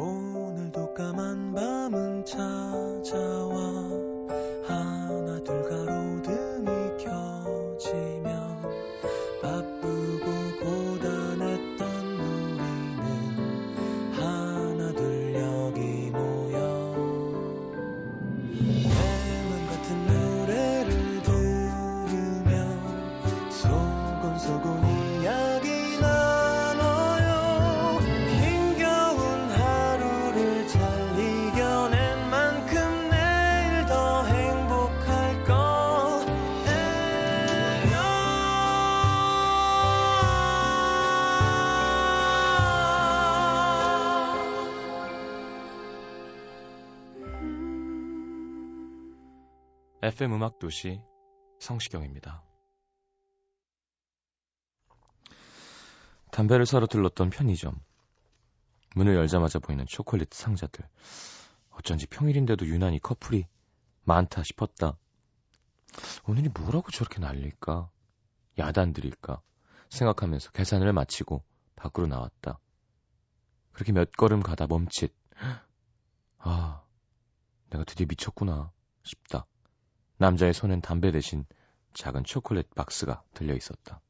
오늘도 까만 밤은 찾아와 FM 음악 도시 성시경입니다. 담배를 사러 들렀던 편의점. 문을 열자마자 보이는 초콜릿 상자들. 어쩐지 평일인데도 유난히 커플이 많다 싶었다. 오늘이 뭐라고 저렇게 난릴까? 야단들일까? 생각하면서 계산을 마치고 밖으로 나왔다. 그렇게 몇 걸음 가다 멈칫. 아, 내가 드디어 미쳤구나 싶다. 남자의 손엔 담배 대신 작은 초콜릿 박스가 들려 있었다.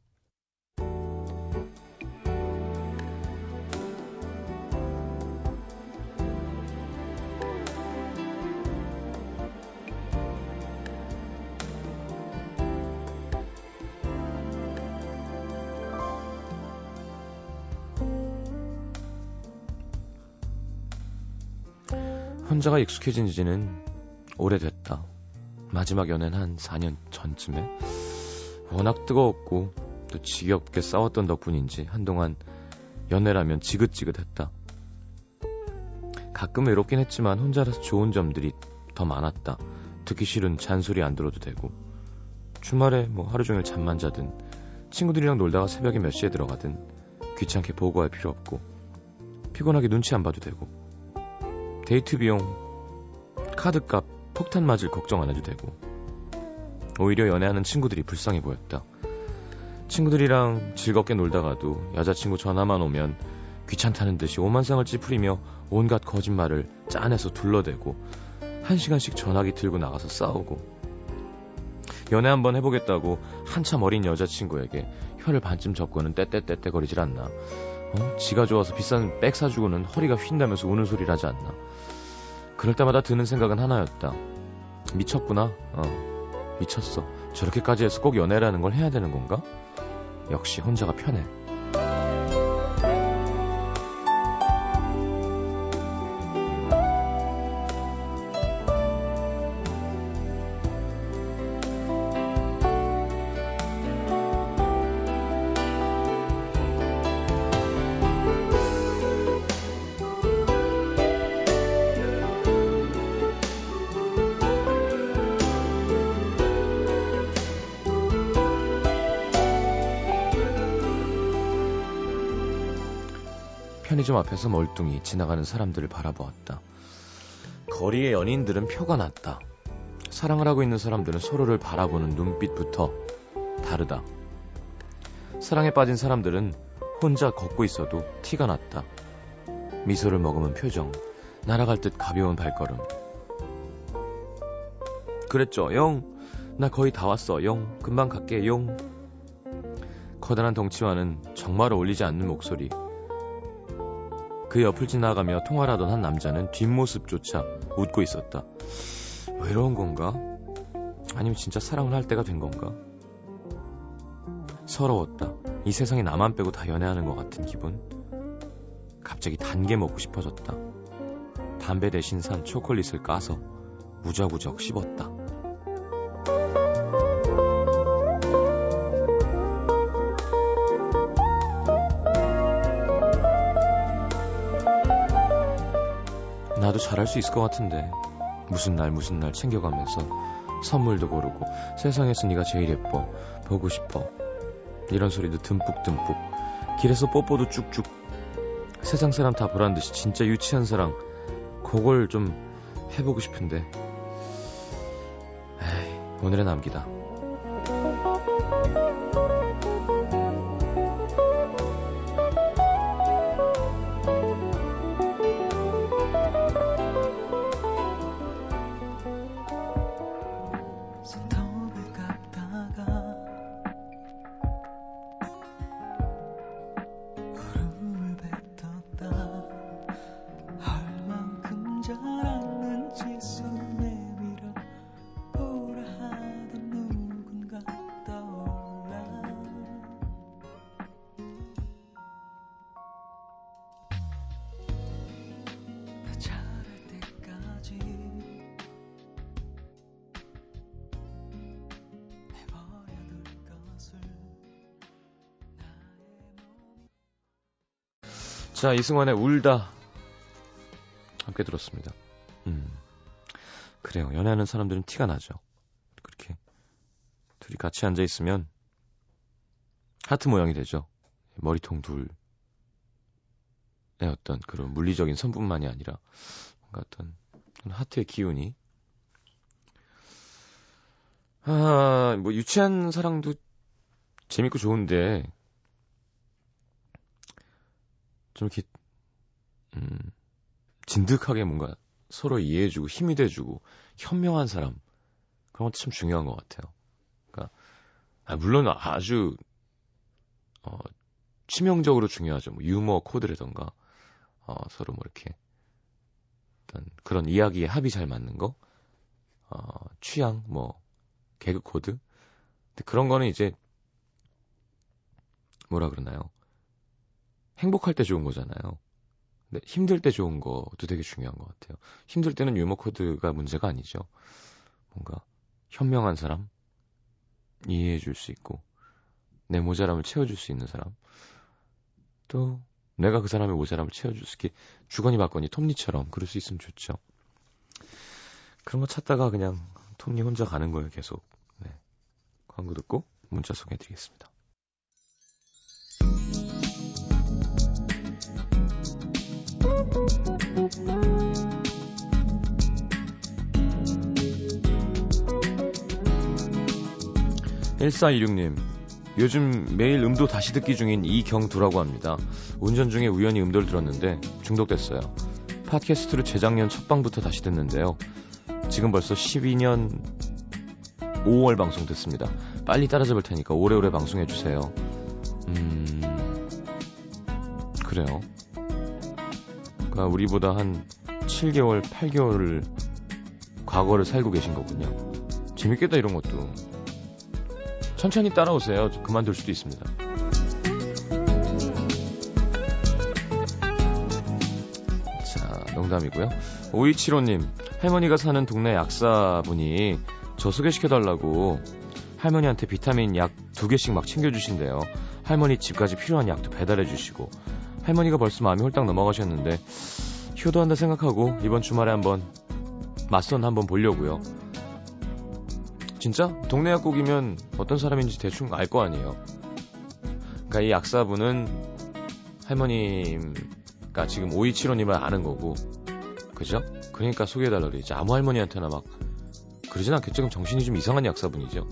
혼자가 익숙해진 지는 오래됐다. 마지막 연애는 한 4년 전쯤에 워낙 뜨거웠고 또 지겹게 싸웠던 덕분인지 한동안 연애라면 지긋지긋했다. 가끔 외롭긴 했지만 혼자라서 좋은 점들이 더 많았다. 듣기 싫은 잔소리 안 들어도 되고 주말에 뭐 하루 종일 잠만 자든 친구들이랑 놀다가 새벽에 몇 시에 들어가든 귀찮게 보고할 필요 없고 피곤하게 눈치 안 봐도 되고 데이트 비용 카드값 폭탄 맞을 걱정 안 해도 되고 오히려 연애하는 친구들이 불쌍해 보였다. 친구들이랑 즐겁게 놀다가도 여자친구 전화만 오면 귀찮다는 듯이 오만상을 찌푸리며 온갖 거짓말을 짜내서 둘러대고 한 시간씩 전화기 들고 나가서 싸우고 연애 한번 해보겠다고 한참 어린 여자친구에게 혀를 반쯤 접고는 떼떼떼떼 거리질 않나 어? 지가 좋아서 비싼 백 사주고는 허리가 휜다면서 우는 소리를 하지 않나 그럴 때마다 드는 생각은 하나였다. 미쳤구나. 어, 미쳤어. 저렇게까지 해서 꼭 연애라는 걸 해야 되는 건가? 역시 혼자가 편해. 편의점 앞에서 멀뚱히 지나가는 사람들을 바라보았다. 거리의 연인들은 표가 났다. 사랑을 하고 있는 사람들은 서로를 바라보는 눈빛부터 다르다. 사랑에 빠진 사람들은 혼자 걷고 있어도 티가 났다. 미소를 머금은 표정, 날아갈 듯 가벼운 발걸음. 그랬죠, 영. 나 거의 다 왔어, 영. 금방 갈게, 용. 커다란 덩치와는 정말 어울리지 않는 목소리. 그 옆을 지나가며 통화를 하던 한 남자는 뒷모습조차 웃고 있었다. 외로운 건가? 아니면 진짜 사랑을 할 때가 된 건가? 서러웠다. 이 세상에 나만 빼고 다 연애하는 것 같은 기분. 갑자기 단게 먹고 싶어졌다. 담배 대신 산 초콜릿을 까서 무적무적 씹었다. 잘할 수 있을 것 같은데. 무슨 날 무슨 날 챙겨가면서 선물도 고르고 세상에서 네가 제일 예뻐 보고 싶어. 이런 소리도 듬뿍듬뿍. 길에서 뽀뽀도 쭉쭉. 세상 사람 다 보란 듯이 진짜 유치한 사랑. 그걸 좀 해보고 싶은데. 에이 오늘의 남기다 자, 이승환의 울다. 함께 들었습니다. 음. 그래요. 연애하는 사람들은 티가 나죠. 그렇게. 둘이 같이 앉아 있으면 하트 모양이 되죠. 머리통 둘의 어떤 그런 물리적인 선뿐만이 아니라 뭔가 어떤 하트의 기운이 아, 뭐 유치한 사랑도 재밌고 좋은데 좀 이렇게 음, 진득하게 뭔가 서로 이해해주고 힘이 돼주고 현명한 사람 그런 것도 참 중요한 것 같아요. 그러니까 아, 물론 아주 어, 치명적으로 중요하죠. 뭐 유머 코드라던가 어, 서로 뭐 이렇게 어떤 그런 이야기에 합이 잘 맞는 거, 어, 취향, 뭐 개그 코드. 근데 그런 거는 이제 뭐라 그러나요? 행복할 때 좋은 거잖아요. 근데 힘들 때 좋은 것도 되게 중요한 것 같아요. 힘들 때는 유머 코드가 문제가 아니죠. 뭔가 현명한 사람, 이해해 줄 수 있고, 내 모자람을 채워줄 수 있는 사람, 또 내가 그 사람의 모자람을 채워줄 수 있게 주거니 받거니 톱니처럼 그럴 수 있으면 좋죠. 그런 거 찾다가 그냥 톱니 혼자 가는 거예요, 계속. 네. 광고 듣고 문자 소개해드리겠습니다. 1416님, 요즘 매일 음도 다시 듣기 중인 이경두라고 합니다. 운전 중에 우연히 음도를 들었는데 중독됐어요. 팟캐스트로 재작년 첫 방부터 다시 듣는데요. 지금 벌써 12년 5월 방송 듣습니다. 빨리 따라잡을 테니까 오래오래 방송해 주세요. 음, 그래요. 그러니까 우리보다 한 7개월, 8개월을 과거를 살고 계신 거군요. 재밌겠다 이런 것도. 천천히 따라오세요. 그만둘 수도 있습니다. 자, 농담이고요. 5275님, 할머니가 사는 동네 약사분이 저 소개시켜달라고 할머니한테 비타민 약 두 개씩 막 챙겨주신대요. 할머니 집까지 필요한 약도 배달해주시고 할머니가 벌써 마음이 홀딱 넘어가셨는데 효도한다 생각하고 이번 주말에 한번 맞선 한번 보려고요. 진짜 동네 약국이면 어떤 사람인지 대충 알 거 아니에요. 그러니까 이 약사분은 할머니가 지금 5275님을 아는 거고, 그죠? 그러니까 소개해달라 그러지. 아무 할머니한테나 막 그러진 않겠죠. 그럼 정신이 좀 이상한 약사분이죠.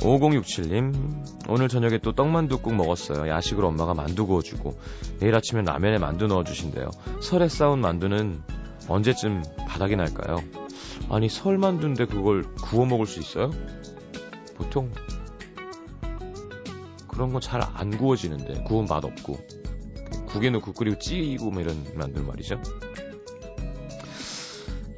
5067님, 오늘 저녁에 또 떡만둣국 먹었어요. 야식으로 엄마가 만두 구워주고, 내일 아침에 라면에 만두 넣어주신대요. 설에 싸운 만두는 언제쯤 바닥이 날까요? 아니, 설 만두인데 그걸 구워 먹을 수 있어요? 보통, 그런 거 잘 안 구워지는데, 구운 맛 없고. 국에 넣고 끓이고 찌고 뭐 이런 만두 말이죠.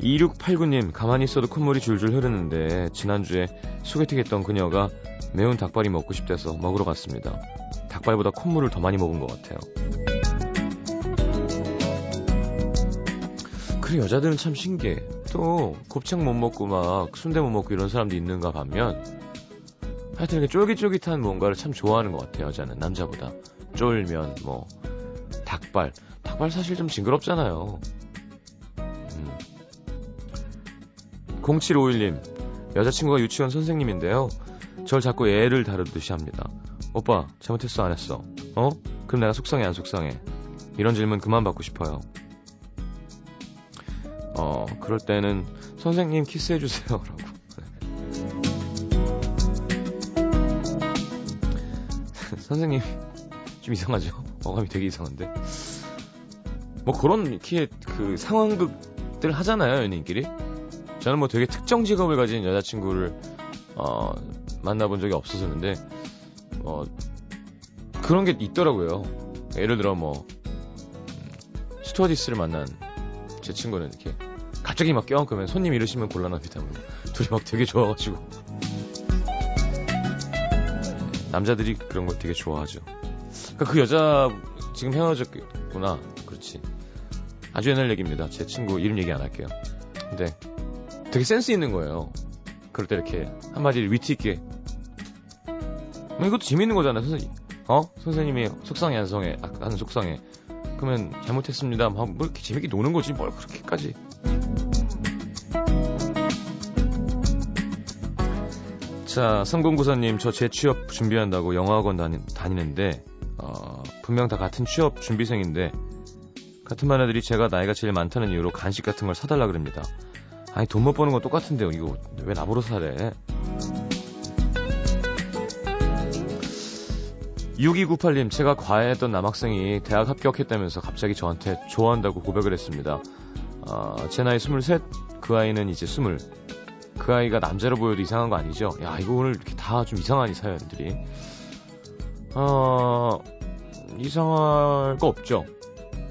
2689님, 가만히 있어도 콧물이 줄줄 흐르는데, 지난주에 소개팅 했던 그녀가 매운 닭발이 먹고 싶대서 먹으러 갔습니다. 닭발보다 콧물을 더 많이 먹은 것 같아요. 그래, 여자들은 참 신기해. 또, 곱창 못 먹고 막 순대 못 먹고 이런 사람도 있는가 반면, 하여튼 이렇게 쫄깃쫄깃한 뭔가를 참 좋아하는 것 같아요, 여자는. 남자보다. 쫄면, 뭐, 닭발. 닭발 사실 좀 징그럽잖아요. 0751님, 여자친구가 유치원 선생님인데요. 절 자꾸 애를 다루듯이 합니다. 오빠, 잘못했어, 안 했어? 어? 그럼 내가 속상해, 안 속상해? 이런 질문 그만 받고 싶어요. 어, 그럴 때는 선생님 키스해주세요. 라고. 선생님, 좀 이상하죠? 어감이 되게 이상한데. 뭐 그런 키의 그 상황극들 하잖아요, 연인끼리. 저는 뭐 되게 특정 직업을 가진 여자친구를 어, 만나본 적이 없어서는데 어, 그런 게 있더라고요. 예를 들어 뭐 음, 스튜어디스를 만난 제 친구는 이렇게 갑자기 막 껴안고면 손님 이러시면 곤란합니다. 뭐. 둘이 막 되게 좋아가지고 남자들이 그런 걸 되게 좋아하죠. 그러니까 그 여자 지금 헤어졌구나. 그렇지. 아주 옛날 얘기입니다. 제 친구 이름 얘기 안 할게요. 근데 되게 센스 있는 거예요. 그럴 때 이렇게 한마디 위트 있게 이것도 재밌는 거잖아요, 선생님. 어? 선생님이 속상해, 안 속상해? 아, 나는 속상해. 그러면 잘못했습니다. 뭐 이렇게 재밌게 노는 거지, 뭘 그렇게까지. 자, 3094님, 저 재취업 준비한다고 영어학원 다니, 다니는데, 어, 분명 다 같은 취업 준비생인데, 같은 반 애들이 제가 나이가 제일 많다는 이유로 간식 같은 걸 사달라 그럽니다. 아니, 돈 못 버는 건 똑같은데요. 이거 왜 나보러 사래? 6298님, 제가 과외했던 남학생이 대학 합격했다면서 갑자기 저한테 좋아한다고 고백을 했습니다. 어, 제 나이 23, 그 아이는 이제 20. 그 아이가 남자로 보여도 이상한 거 아니죠? 야, 이거 오늘 이렇게 다 좀 이상한 이 사연들이. 어, 이상할 거 없죠.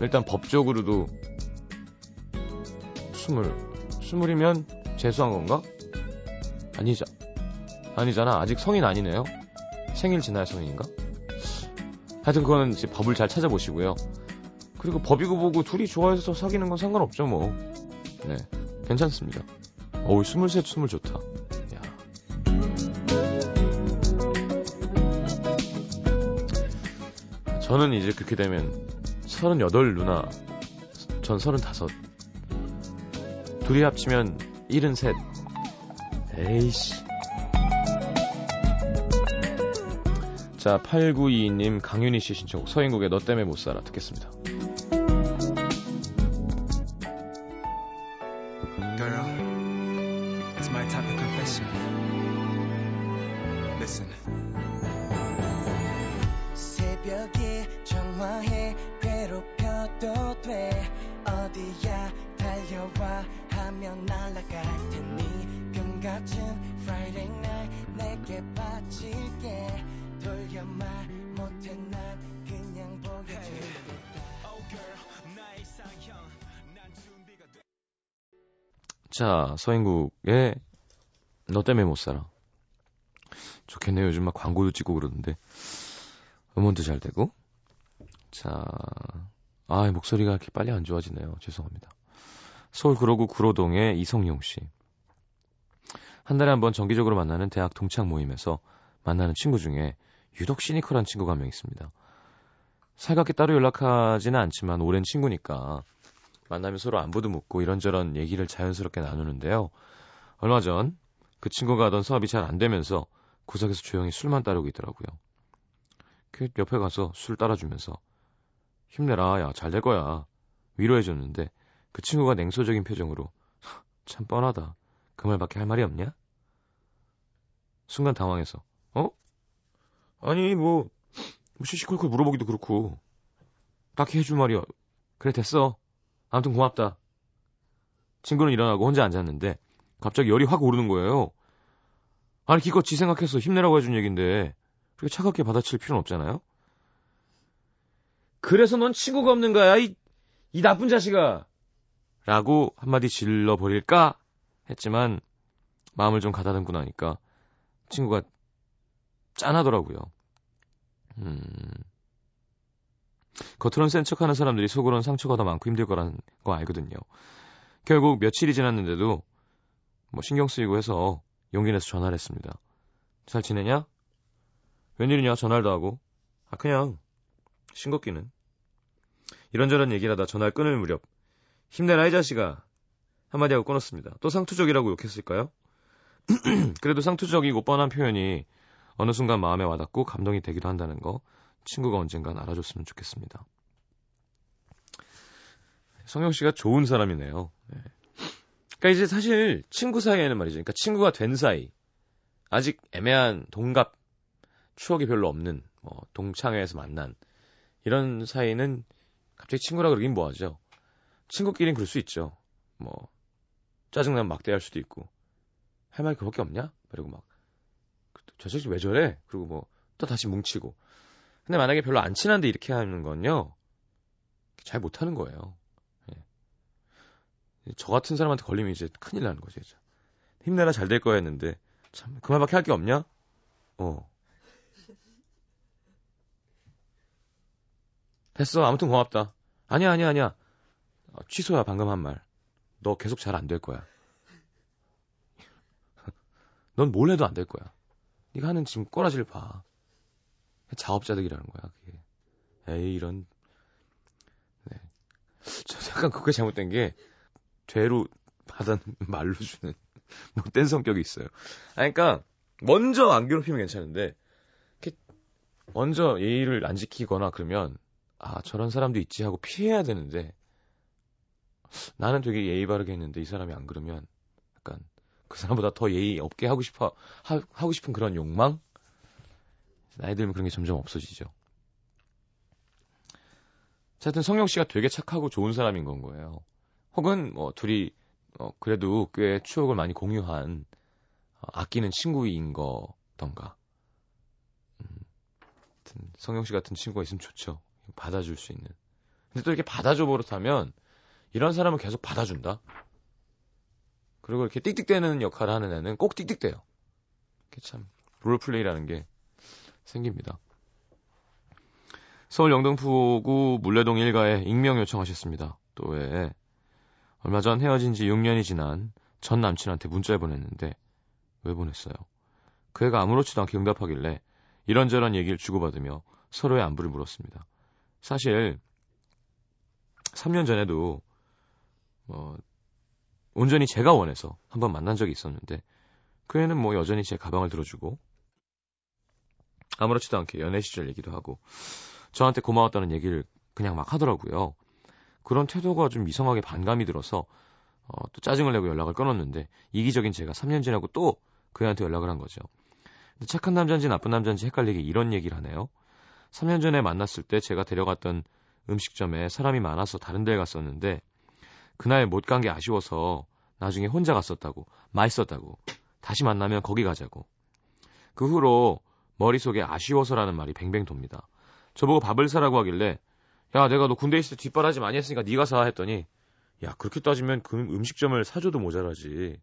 일단 법적으로도 20, 20이면 재수한 건가? 아니죠. 아니잖아. 아직 성인 아니네요. 생일 지나야 성인인가? 하여튼 그거는 이제 법을 잘 찾아보시고요. 그리고 법이고 보고 둘이 좋아해서 사귀는 건 상관없죠, 뭐. 네. 괜찮습니다. 어우, 스물셋, 스물 좋다. 야. 저는 이제 그렇게 되면 서른여덟 누나, 전 서른다섯. 둘이 합치면 일흔셋. 에이씨. 자, 8922님 강윤희 씨 신청 서인국의 너 때문에 못 살아 듣겠습니다. Girl, it's my type of confession. Listen. 새벽에 전화해 괴롭혀도 돼 어디야 달려와 하면 날아갈 테니 금 같은 Friday night 내게 바칠게 돌려 말 못해 난 그냥 보여줄게 Oh girl 나의 이상형 난 준비가 돼 자, 서인국의 너 때문에 못 살아. 좋겠네요. 요즘 막 광고도 찍고 그러는데. 음원도 잘 되고. 자, 아, 목소리가 이렇게 빨리 안 좋아지네요. 죄송합니다. 서울 구로구 구로동의 이성용 씨. 한 달에 한 번 정기적으로 만나는 대학 동창 모임에서 만나는 친구 중에 유독 시니컬한 친구가 한 명 있습니다. 살갑게 따로 연락하지는 않지만 오랜 친구니까 만나면 서로 안부도 묻고 이런저런 얘기를 자연스럽게 나누는데요. 얼마 전 그 친구가 하던 사업이 잘 안 되면서 구석에서 조용히 술만 따르고 있더라고요. 그 옆에 가서 술 따라주면서 힘내라, 야, 잘 될 거야. 위로해줬는데 그 친구가 냉소적인 표정으로 참 뻔하다. 그 말밖에 할 말이 없냐? 순간 당황해서 어? 아니 뭐, 뭐 시시콜콜 물어보기도 그렇고 딱히 해줄 말이야. 그래 됐어. 아무튼 고맙다. 친구는 일어나고 혼자 앉았는데 갑자기 열이 확 오르는 거예요. 아니 기껏 지 생각해서 힘내라고 해준 얘긴데 그렇게 차갑게 받아칠 필요는 없잖아요. 그래서 넌 친구가 없는 거야, 이, 이 나쁜 자식아. 라고 한마디 질러버릴까 했지만 마음을 좀 가다듬고 나니까 친구가 짠하더라고요. 음. 겉으론 센 척하는 사람들이 속으론 상처가 더 많고 힘들 거라는 거 알거든요. 결국 며칠이 지났는데도 뭐 신경 쓰이고 해서 용기 내서 전화를 했습니다. 잘 지내냐? 웬일이냐? 전화도 하고. 아 그냥 싱겁기는. 이런저런 얘기를 하다 전화를 끊을 무렵 힘내라 이 자식아 한마디 하고 끊었습니다. 또 상투적이라고 욕했을까요? 그래도 상투적이고 뻔한 표현이 어느 순간 마음에 와닿고 감동이 되기도 한다는 거 친구가 언젠간 알아줬으면 좋겠습니다. 성영 씨가 좋은 사람이네요. 네. 그러니까 이제 사실 친구 사이에는 말이죠. 그러니까 친구가 된 사이, 아직 애매한 동갑, 추억이 별로 없는 뭐 동창회에서 만난 이런 사이는 갑자기 친구라 그러긴 뭐하죠. 친구끼리는 그럴 수 있죠. 뭐 짜증나면 막대할 수도 있고 할 말 그밖에 없냐? 그리고 막 저 자식 왜 저래? 그리고 뭐 또 다시 뭉치고 근데 만약에 별로 안 친한데 이렇게 하는 건요 잘 못하는 거예요. 예. 저 같은 사람한테 걸리면 이제 큰일 나는 거죠. 이제. 힘내라 잘 될 거야 했는데 참그 말밖에 할 게 없냐? 어. 됐어. 아무튼 고맙다. 아니야, 아니야, 아니야. 어, 취소야, 방금 한 말. 너 계속 잘 안 될 거야. 넌 뭘 해도 안 될 거야. 네가 하는 지금 꼬라지를 봐. 자업자득이라는 거야, 그게. 에이, 이런. 네. 저 약간 그게 잘못된 게, 죄로 받은 말로 주는 못된 성격이 있어요. 아, 그러니까, 먼저 안 괴롭히면 괜찮은데, 이렇게 먼저 예의를 안 지키거나 그러면, 아, 저런 사람도 있지 하고 피해야 되는데, 나는 되게 예의 바르게 했는데 이 사람이 안 그러면 약간 그 사람보다 더 예의 없게 하고 싶어 하, 하고 싶은 그런 욕망 나이 들면 그런 게 점점 없어지죠. 하여튼 성룡 씨가 되게 착하고 좋은 사람인 건 거예요. 혹은 뭐 둘이 어, 그래도 꽤 추억을 많이 공유한 어, 아끼는 친구인 거던가. 음, 하여튼 성룡 씨 같은 친구가 있으면 좋죠. 받아줄 수 있는. 근데 또 이렇게 받아줘 버릇하면 이런 사람은 계속 받아준다. 그리고 이렇게 띡띡대는 역할을 하는 애는 꼭 띡띡대요. 이게 참 롤플레이라는 게 생깁니다. 서울 영등포구 물레동 일가에 익명 요청하셨습니다. 또왜 얼마 전 헤어진 지 6년이 지난 전 남친한테 문자를 보냈는데 왜 보냈어요? 그 애가 아무렇지도 않게 응답하길래 이런저런 얘기를 주고받으며 서로의 안부를 물었습니다. 사실 3년 전에도 뭐 온전히 제가 원해서 한번 만난 적이 있었는데 그 애는 뭐 여전히 제 가방을 들어주고 아무렇지도 않게 연애 시절 얘기도 하고 저한테 고마웠다는 얘기를 그냥 막 하더라고요. 그런 태도가 좀 이상하게 반감이 들어서 어, 또 짜증을 내고 연락을 끊었는데 이기적인 제가 3년 지나고 또 그 애한테 연락을 한 거죠. 근데 착한 남자인지 나쁜 남자인지 헷갈리게 이런 얘기를 하네요. 3년 전에 만났을 때 제가 데려갔던 음식점에 사람이 많아서 다른 데 갔었는데 그날 못 간 게 아쉬워서 나중에 혼자 갔었다고, 맛있었다고, 다시 만나면 거기 가자고. 그 후로 머릿속에 아쉬워서라는 말이 뱅뱅 돕니다. 저보고 밥을 사라고 하길래, 야, 내가 너 군대 있을 때 뒷바라지 많이 했으니까 네가 사 했더니, 야, 그렇게 따지면 그 음식점을 사줘도 모자라지.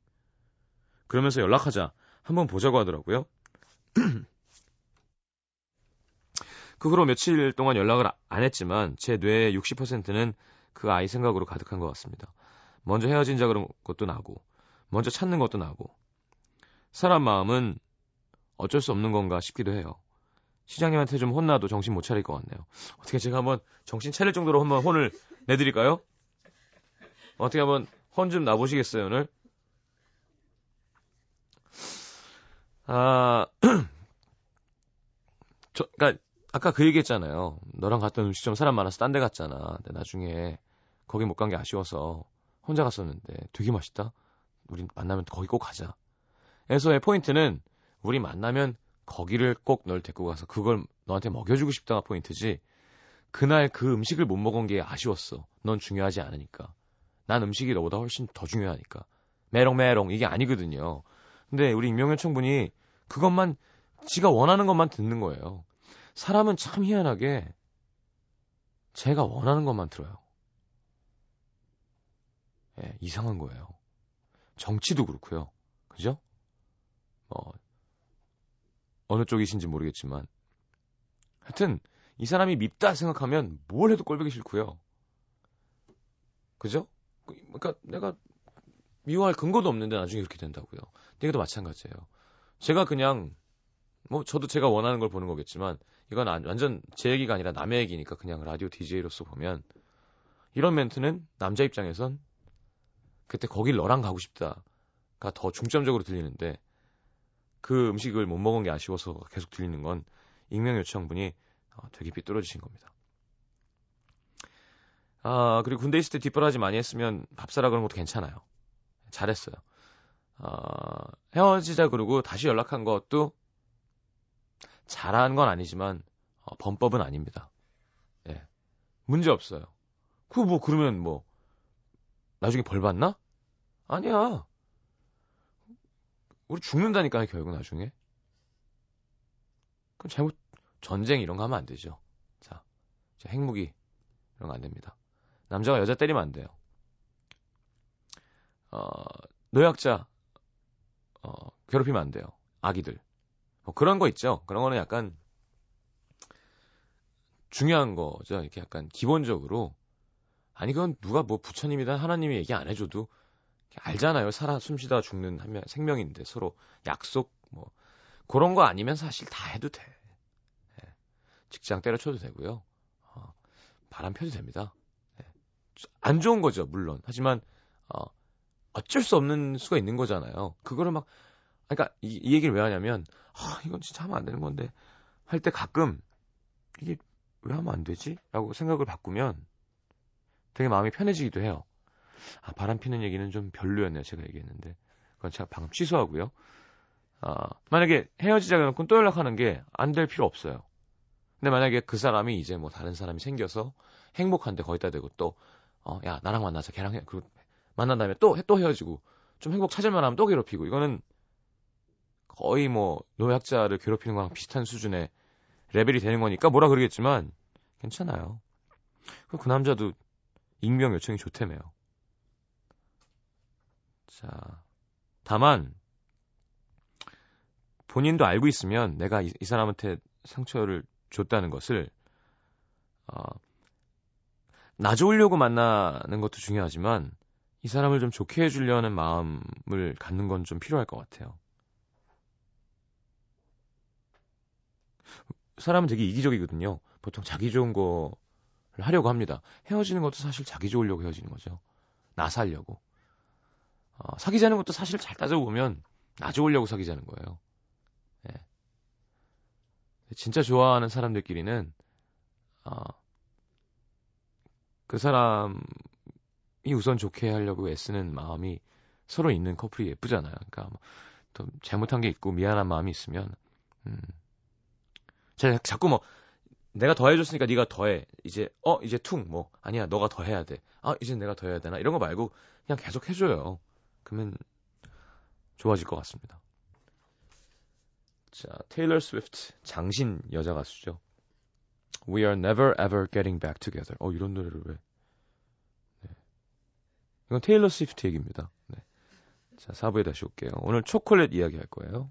그러면서 연락하자. 한번 보자고 하더라고요. 그 후로 며칠 동안 연락을 안 했지만 제 뇌의 60%는 그 아이 생각으로 가득한 것 같습니다. 먼저 헤어진 자 그런 것도 나고, 먼저 찾는 것도 나고, 사람 마음은 어쩔 수 없는 건가 싶기도 해요. 시장님한테 좀 혼나도 정신 못 차릴 것 같네요. 어떻게 제가 한번 정신 차릴 정도로 한번 혼을 내드릴까요? 어떻게 한번 혼 좀 나보시겠어요, 오늘? 아, 저, 그니까, 아까 그 얘기 했잖아요. 너랑 갔던 음식점 사람 많아서 딴 데 갔잖아. 근데 나중에 거기 못 간 게 아쉬워서 혼자 갔었는데 되게 맛있다. 우리 만나면 거기 꼭 가자. 에서의 포인트는 우리 만나면 거기를 꼭 널 데리고 가서 그걸 너한테 먹여주고 싶다가 포인트지. 그날 그 음식을 못 먹은 게 아쉬웠어. 넌 중요하지 않으니까. 난 음식이 너보다 훨씬 더 중요하니까. 메롱메롱 이게 아니거든요. 근데 우리 임명현 총 분이 그것만 지가 원하는 것만 듣는 거예요. 사람은 참 희한하게 제가 원하는 것만 들어요. 예, 이상한 거예요. 정치도 그렇고요. 그죠? 뭐 어느 쪽이신지 모르겠지만 하여튼 이 사람이 밉다 생각하면 뭘 해도 꼴보기 싫고요. 그죠? 그러니까 내가 미워할 근거도 없는데 나중에 이렇게 된다고요. 이게도 마찬가지예요. 제가 그냥 뭐 저도 제가 원하는 걸 보는 거겠지만 이건 완전 제 얘기가 아니라 남의 얘기니까 그냥 라디오 DJ로서 보면 이런 멘트는 남자 입장에선 그때 거길 너랑 가고 싶다가 더 중점적으로 들리는데 그 음식을 못 먹은 게 아쉬워서 계속 들리는 건 익명 요청분이 어, 되게 삐뚤어지신 겁니다. 아, 그리고 군대 있을 때 뒷바라지 많이 했으면 밥 사라 그런 것도 괜찮아요. 잘했어요. 아, 헤어지자 그러고 다시 연락한 것도 잘한 건 아니지만 어, 범법은 아닙니다. 예. 문제 없어요. 그 뭐 그러면 뭐 나중에 벌 받나? 아니야. 우리 죽는다니까요, 결국 나중에. 그럼 잘못 전쟁 이런 거 하면 안 되죠. 자, 자 핵무기 이런 거 안 됩니다. 남자가 여자 때리면 안 돼요. 어, 노약자 어, 괴롭히면 안 돼요. 아기들. 뭐 그런 거 있죠. 그런 거는 약간 중요한 거죠. 이렇게 약간 기본적으로 아니 그건 누가 뭐 부처님이든 하나님이 얘기 안 해줘도 알잖아요. 살아 숨쉬다 죽는 한 명, 생명인데 서로 약속 뭐 그런 거 아니면 사실 다 해도 돼. 예. 직장 때려쳐도 되고요. 어, 바람 펴도 됩니다. 네. 안 좋은 거죠, 물론. 하지만 어, 어쩔 수 없는 수가 있는 거잖아요. 그거를 막 그러니까 이, 이 얘기를 왜 하냐면 아, 이건 진짜 하면 안 되는 건데 할 때 가끔 이게 왜 하면 안 되지? 라고 생각을 바꾸면 되게 마음이 편해지기도 해요. 아, 바람 피는 얘기는 좀 별로였네요. 제가 얘기했는데. 그건 제가 방금 취소하고요. 아, 만약에 헤어지자 그러면 또 연락하는 게 안 될 필요 없어요. 근데 만약에 그 사람이 이제 뭐 다른 사람이 생겨서 행복한데 거기다 대고 또, 어, 야, 나랑 만나자. 걔랑 해. 그리고 만난 다음에 또, 또 헤어지고 좀 행복 찾을만 하면 또 괴롭히고 이거는 거의 뭐 노약자를 괴롭히는 거랑 비슷한 수준의 레벨이 되는 거니까 뭐라 그러겠지만 괜찮아요. 그 남자도 익명 요청이 좋다며요. 자, 다만 본인도 알고 있으면 내가 이, 이 사람한테 상처를 줬다는 것을 어, 나 좋으려고 만나는 것도 중요하지만 이 사람을 좀 좋게 해주려는 마음을 갖는 건 좀 필요할 것 같아요. 사람은 되게 이기적이거든요. 보통 자기 좋은 거를 하려고 합니다. 헤어지는 것도 사실 자기 좋으려고 헤어지는 거죠. 나 살려고. 어, 사귀자는 것도 사실 잘 따져보면 나 좋으려고 사귀자는 거예요. 예. 진짜 좋아하는 사람들끼리는 어, 그 사람이 우선 좋게 하려고 애쓰는 마음이 서로 있는 커플이 예쁘잖아요. 그러니까 뭐 또 잘못한 게 있고 미안한 마음이 있으면 음, 제가 자꾸 뭐 내가 더 해줬으니까 네가 더해. 이제 어 이제 퉁 뭐 아니야 너가 더 해야 돼. 아 이제 내가 더 해야 되나 이런 거 말고 그냥 계속 해줘요. 그러면 좋아질 것 같습니다. 자 테일러 스위프트 장신 여자 가수죠. We are never ever getting back together. 어 이런 노래를 왜? 네. 이건 테일러 스위프트 얘기입니다. 네. 자 4부에 다시 올게요. 오늘 초콜릿 이야기 할 거예요.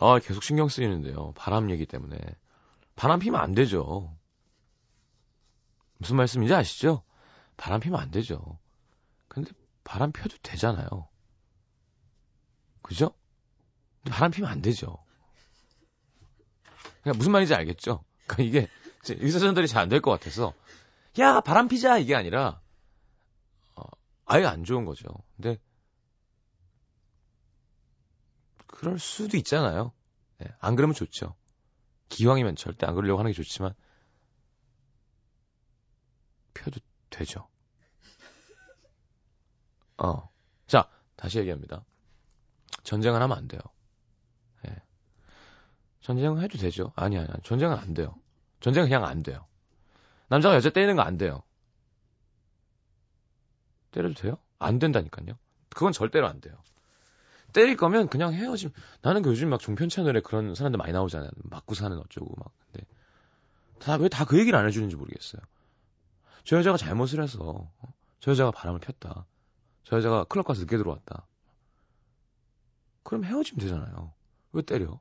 아, 계속 신경 쓰이는데요. 바람 얘기 때문에. 바람 피면 안 되죠. 무슨 말씀인지 아시죠? 바람 피면 안 되죠. 근데 바람 펴도 되잖아요. 그죠? 바람 피면 안 되죠. 그러니까 무슨 말인지 알겠죠? 그러니까 이게 의사 전달이 잘 안 될 것 같아서 야 바람 피자 이게 아니라 어, 아예 안 좋은 거죠. 근데 그럴 수도 있잖아요. 네, 안 그러면 좋죠. 기왕이면 절대 안 그러려고 하는 게 좋지만 펴도 되죠. 어. 자, 다시 얘기합니다. 전쟁을 하면 안 돼요. 예. 전쟁을 해도 되죠. 아니, 아니, 아니. 전쟁은 안 돼요. 전쟁은 그냥 안 돼요. 남자가 여자 때리는 거 안 돼요. 때려도 돼요? 안 된다니까요. 그건 절대로 안 돼요. 때릴 거면 그냥 헤어짐. 나는 그 요즘 막 종편 채널에 그런 사람들 많이 나오잖아요. 맞고 사는 어쩌고 막. 근데 다 왜 다 그 얘기를 안 해주는지 모르겠어요. 저 여자가 잘못을 해서 어? 저 여자가 바람을 폈다. 저 여자가 클럽 가서 늦게 들어왔다. 그럼 헤어지면 되잖아요. 왜 때려?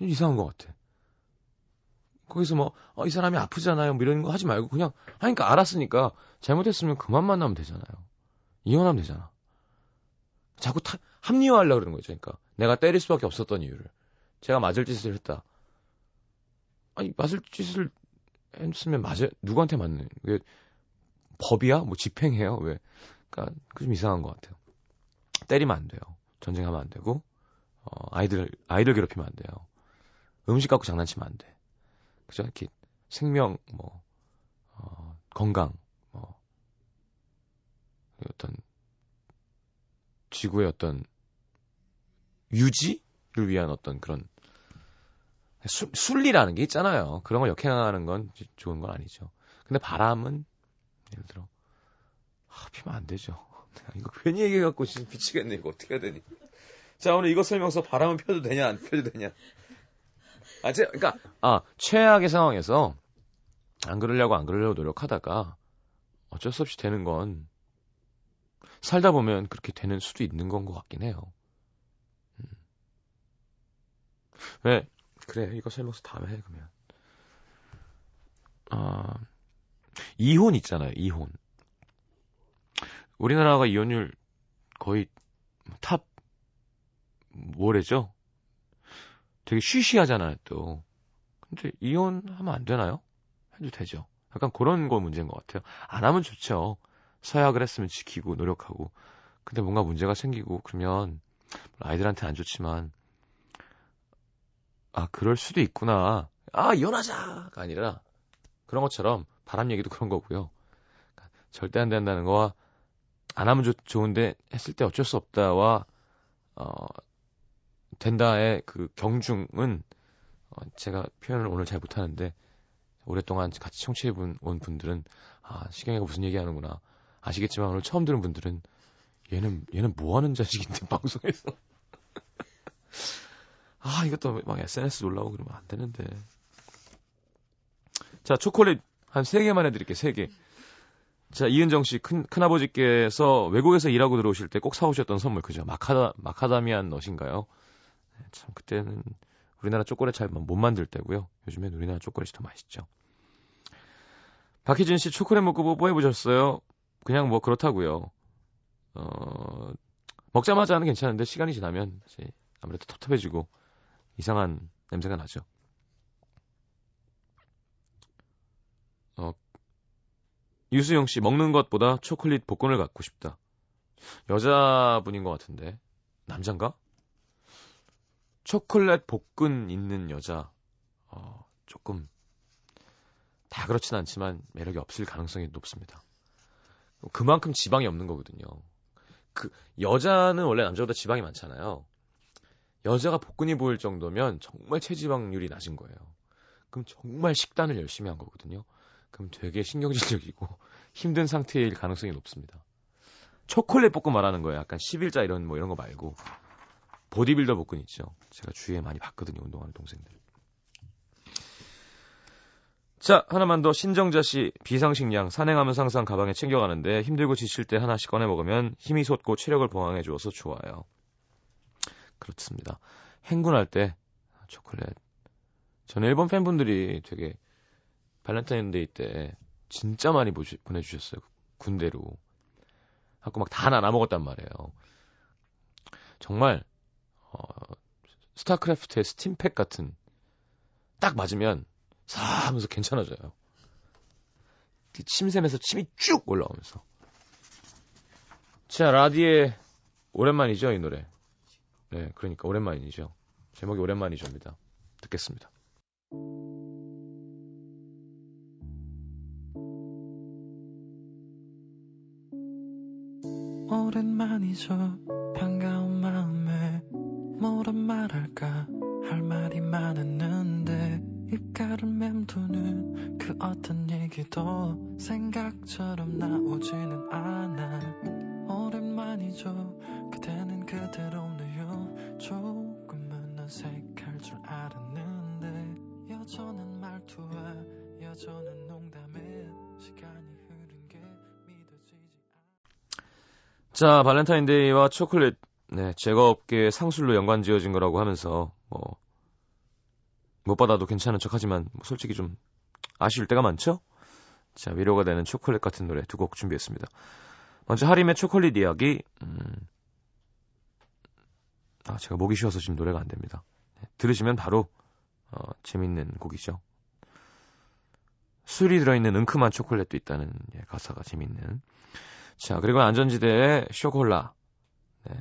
이상한 것 같아. 거기서 뭐, 어, 이 사람이 아프잖아요. 뭐 이런 거 하지 말고 그냥 하니까 알았으니까 잘못했으면 그만 만나면 되잖아요. 이혼하면 되잖아. 자꾸 타, 합리화하려고 그러는 거죠. 그러니까 내가 때릴 수밖에 없었던 이유를. 제가 맞을 짓을 했다. 아니, 맞을 짓을 했으면 맞아, 누구한테 맞는, 왜, 법이야? 뭐 집행해요? 왜? 그니까, 좀 이상한 것 같아요. 때리면 안 돼요. 전쟁하면 안 되고, 어, 아이들, 아이들 괴롭히면 안 돼요. 음식 갖고 장난치면 안 돼. 그죠? 이렇게 생명, 뭐, 어, 건강, 뭐, 어떤 지구의 어떤 유지를 위한 어떤 그런 수, 순리라는 게 있잖아요. 그런 걸 역행하는 건 좋은 건 아니죠. 근데 바람은 예를 들어 아, 피면 안 되죠. 이거 괜히 얘기해갖고 진짜 미치겠네. 이거 어떻게 해야 되니? 자 오늘 이거 설명서 바람은 펴도 되냐 안 펴도 되냐? 아, 제, 그러니까 아 최악의 상황에서 안 그러려고 안 그러려고 노력하다가 어쩔 수 없이 되는 건 살다 보면 그렇게 되는 수도 있는 건 것 같긴 해요. 음. 왜? 그래 이거 설명서 다음에 해 그러면. 아 이혼 있잖아요 이혼. 우리나라가 이혼율 거의 탑 뭐래죠? 되게 쉬쉬하잖아요 또. 근데 이혼하면 안 되나요? 해도 되죠. 약간 그런 거 문제인 것 같아요. 안 하면 좋죠. 서약을 했으면 지키고 노력하고. 근데 뭔가 문제가 생기고 그러면 아이들한테 안 좋지만 아, 그럴 수도 있구나. 아, 이혼하자가 아니라 그런 것처럼 바람 얘기도 그런 거고요. 그러니까 절대 안 된다는 거와 안 하면 좋, 좋은데 했을 때 어쩔 수 없다와 어, 된다의 그 경중은 어, 제가 표현을 오늘 잘 못하는데 오랫동안 같이 청취해 온 분들은 아, 시경이가 무슨 얘기하는구나 아시겠지만 오늘 처음 들은 분들은 얘는 얘는 뭐 하는 자식인데 방송에서 아, 이것도 막 SNS 올라오고 그러면 안 되는데. 자, 초콜릿 한 3개만 해드릴게요, 3개. 자, 이은정 씨, 큰, 큰아버지께서 외국에서 일하고 들어오실 때 꼭 사오셨던 선물, 그죠? 마카다, 마카다미안 넛인가요? 네, 참, 그때는 우리나라 초콜릿 잘 못 만들 때고요. 요즘엔 우리나라 초콜릿이 더 맛있죠. 박희진 씨, 초콜릿 먹고 뽀뽀 해보셨어요? 그냥 뭐 그렇다고요. 어, 먹자마자 하는 괜찮은데 시간이 지나면 아무래도 텁텁해지고 이상한 냄새가 나죠. 어, 유수영 씨, 먹는 것보다 초콜릿 복권을 갖고 싶다. 여자분인 것 같은데. 남잔가? 초콜릿 복근 있는 여자. 어, 조금, 다 그렇진 않지만 매력이 없을 가능성이 높습니다. 그만큼 지방이 없는 거거든요. 그, 여자는 원래 남자보다 지방이 많잖아요. 여자가 복근이 보일 정도면 정말 체지방률이 낮은 거예요. 그럼 정말 식단을 열심히 한 거거든요. 그럼 되게 신경질적이고 힘든 상태일 가능성이 높습니다. 초콜릿 볶음 말하는 거예요. 약간 10일자 이런 뭐 이런 거 말고 보디빌더 볶음 있죠. 제가 주위에 많이 봤거든요. 운동하는 동생들. 자, 하나만 더 신정자 씨 비상식량 산행하면서 항상 가방에 챙겨가는데 힘들고 지칠 때 하나씩 꺼내 먹으면 힘이 솟고 체력을 보강해 주어서 좋아요. 그렇습니다. 행군할 때 초콜릿. 저는 일본 팬분들이 되게 발렌타인데이 때 진짜 많이 보시, 보내주셨어요. 군대로. 하고 막 다 나눠 먹었단 말이에요. 정말 어, 스타크래프트의 스팀팩 같은 딱 맞으면 사 하면서 괜찮아져요. 침샘에서 침이 쭉 올라오면서. 자, 라디에 오랜만이죠, 이 노래. 네, 그러니까 오랜만이죠. 제목이 오랜만이죠입니다. 듣겠습니다. 오랜만이죠. 반가운 마음에 뭐라 말할까 할 말이 많았는데 입가를 맴도는 그 어떤 얘기도 생각처럼 나오지는 않아 오랜만이죠. 그대는 그대로네요. 조금은 어색할 줄 알았는데 여전한 말투와 여전한 농담에 시간이 흐른 게 믿어지지. 자, 발렌타인데이와 초콜릿 네, 제거업계의 상술로 연관 지어진 거라고 하면서 뭐 못 받아도 괜찮은 척하지만 뭐 솔직히 좀 아쉬울 때가 많죠? 자, 위로가 되는 초콜릿 같은 노래 두 곡 준비했습니다. 먼저 하림의 초콜릿 이야기. 음, 아, 제가 목이 쉬어서 지금 노래가 안 됩니다. 네, 들으시면 바로 어, 재밌는 곡이죠. 술이 들어있는 은큼한 초콜릿도 있다는 예, 가사가 재밌는. 자, 그리고 안전지대의 쇼콜라. 네.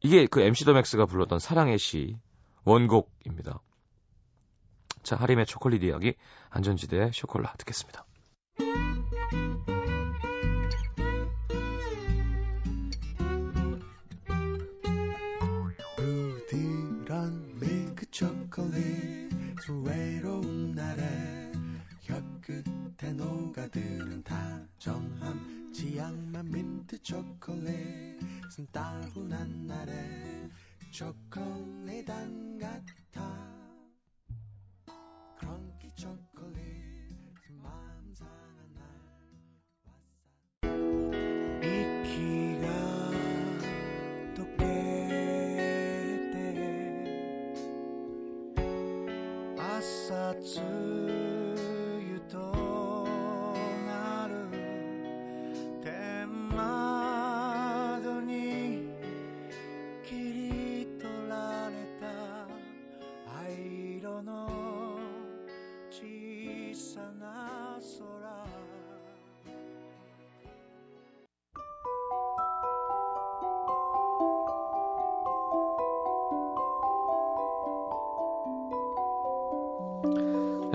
이게 그 MC 더 맥스가 불렀던 사랑의 시 원곡입니다. 자, 하림의 초콜릿 이야기, 안전지대의 쇼콜라 듣겠습니다. 초콜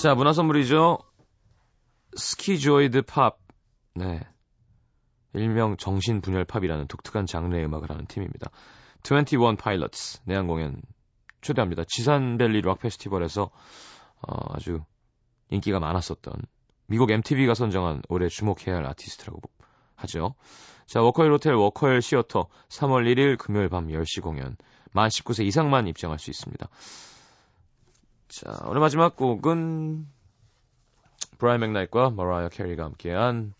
자, 문화 선물이죠. schizoid pop. 네. 일명 정신분열 팝이라는 독특한 장르의 음악을 하는 팀입니다. 21 Pilots 내한 공연 초대합니다. 지산밸리 락 페스티벌에서 어, 아주 인기가 많았었던 미국 MTV가 선정한 올해 주목해야 할 아티스트라고 하죠. 자, 워커힐 호텔 워커힐 시어터 3월 1일 금요일 밤 10시 공연. 만 19세 이상만 입장할 수 있습니다. 자, 오늘 마지막 곡은 브라이언 맥나이트과 머라이어 캐리가 함께한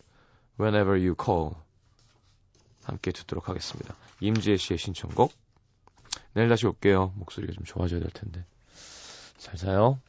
Whenever You Call 함께 듣도록 하겠습니다. 임지혜 씨의 신청곡. 내일 다시 올게요. 목소리가 좀 좋아져야 될 텐데. 잘 자요.